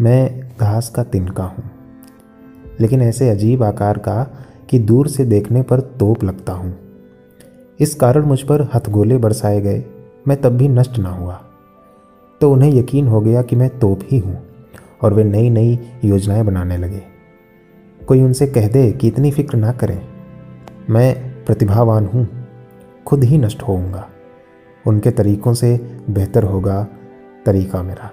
मैं घास का तिनका हूँ। लेकिन ऐसे अजीब आकार का कि दूर से देखने पर तोप लगता हूँ। इस कारण मुझ पर हथगोले बरसाए गए, मैं तब भी नष्ट ना हुआ। तो उन्हें यकीन हो गया कि मैं तोप ही हूँ और वे नई नई योजनाएँ बनाने लगे। कोई उनसे कह दे कि इतनी फ़िक्र ना करें। मैं प्रतिभावान हूँ, खुद ही नष्ट होऊँगा। उनके तरीकों से बेहतर होगा तरीका मेरा।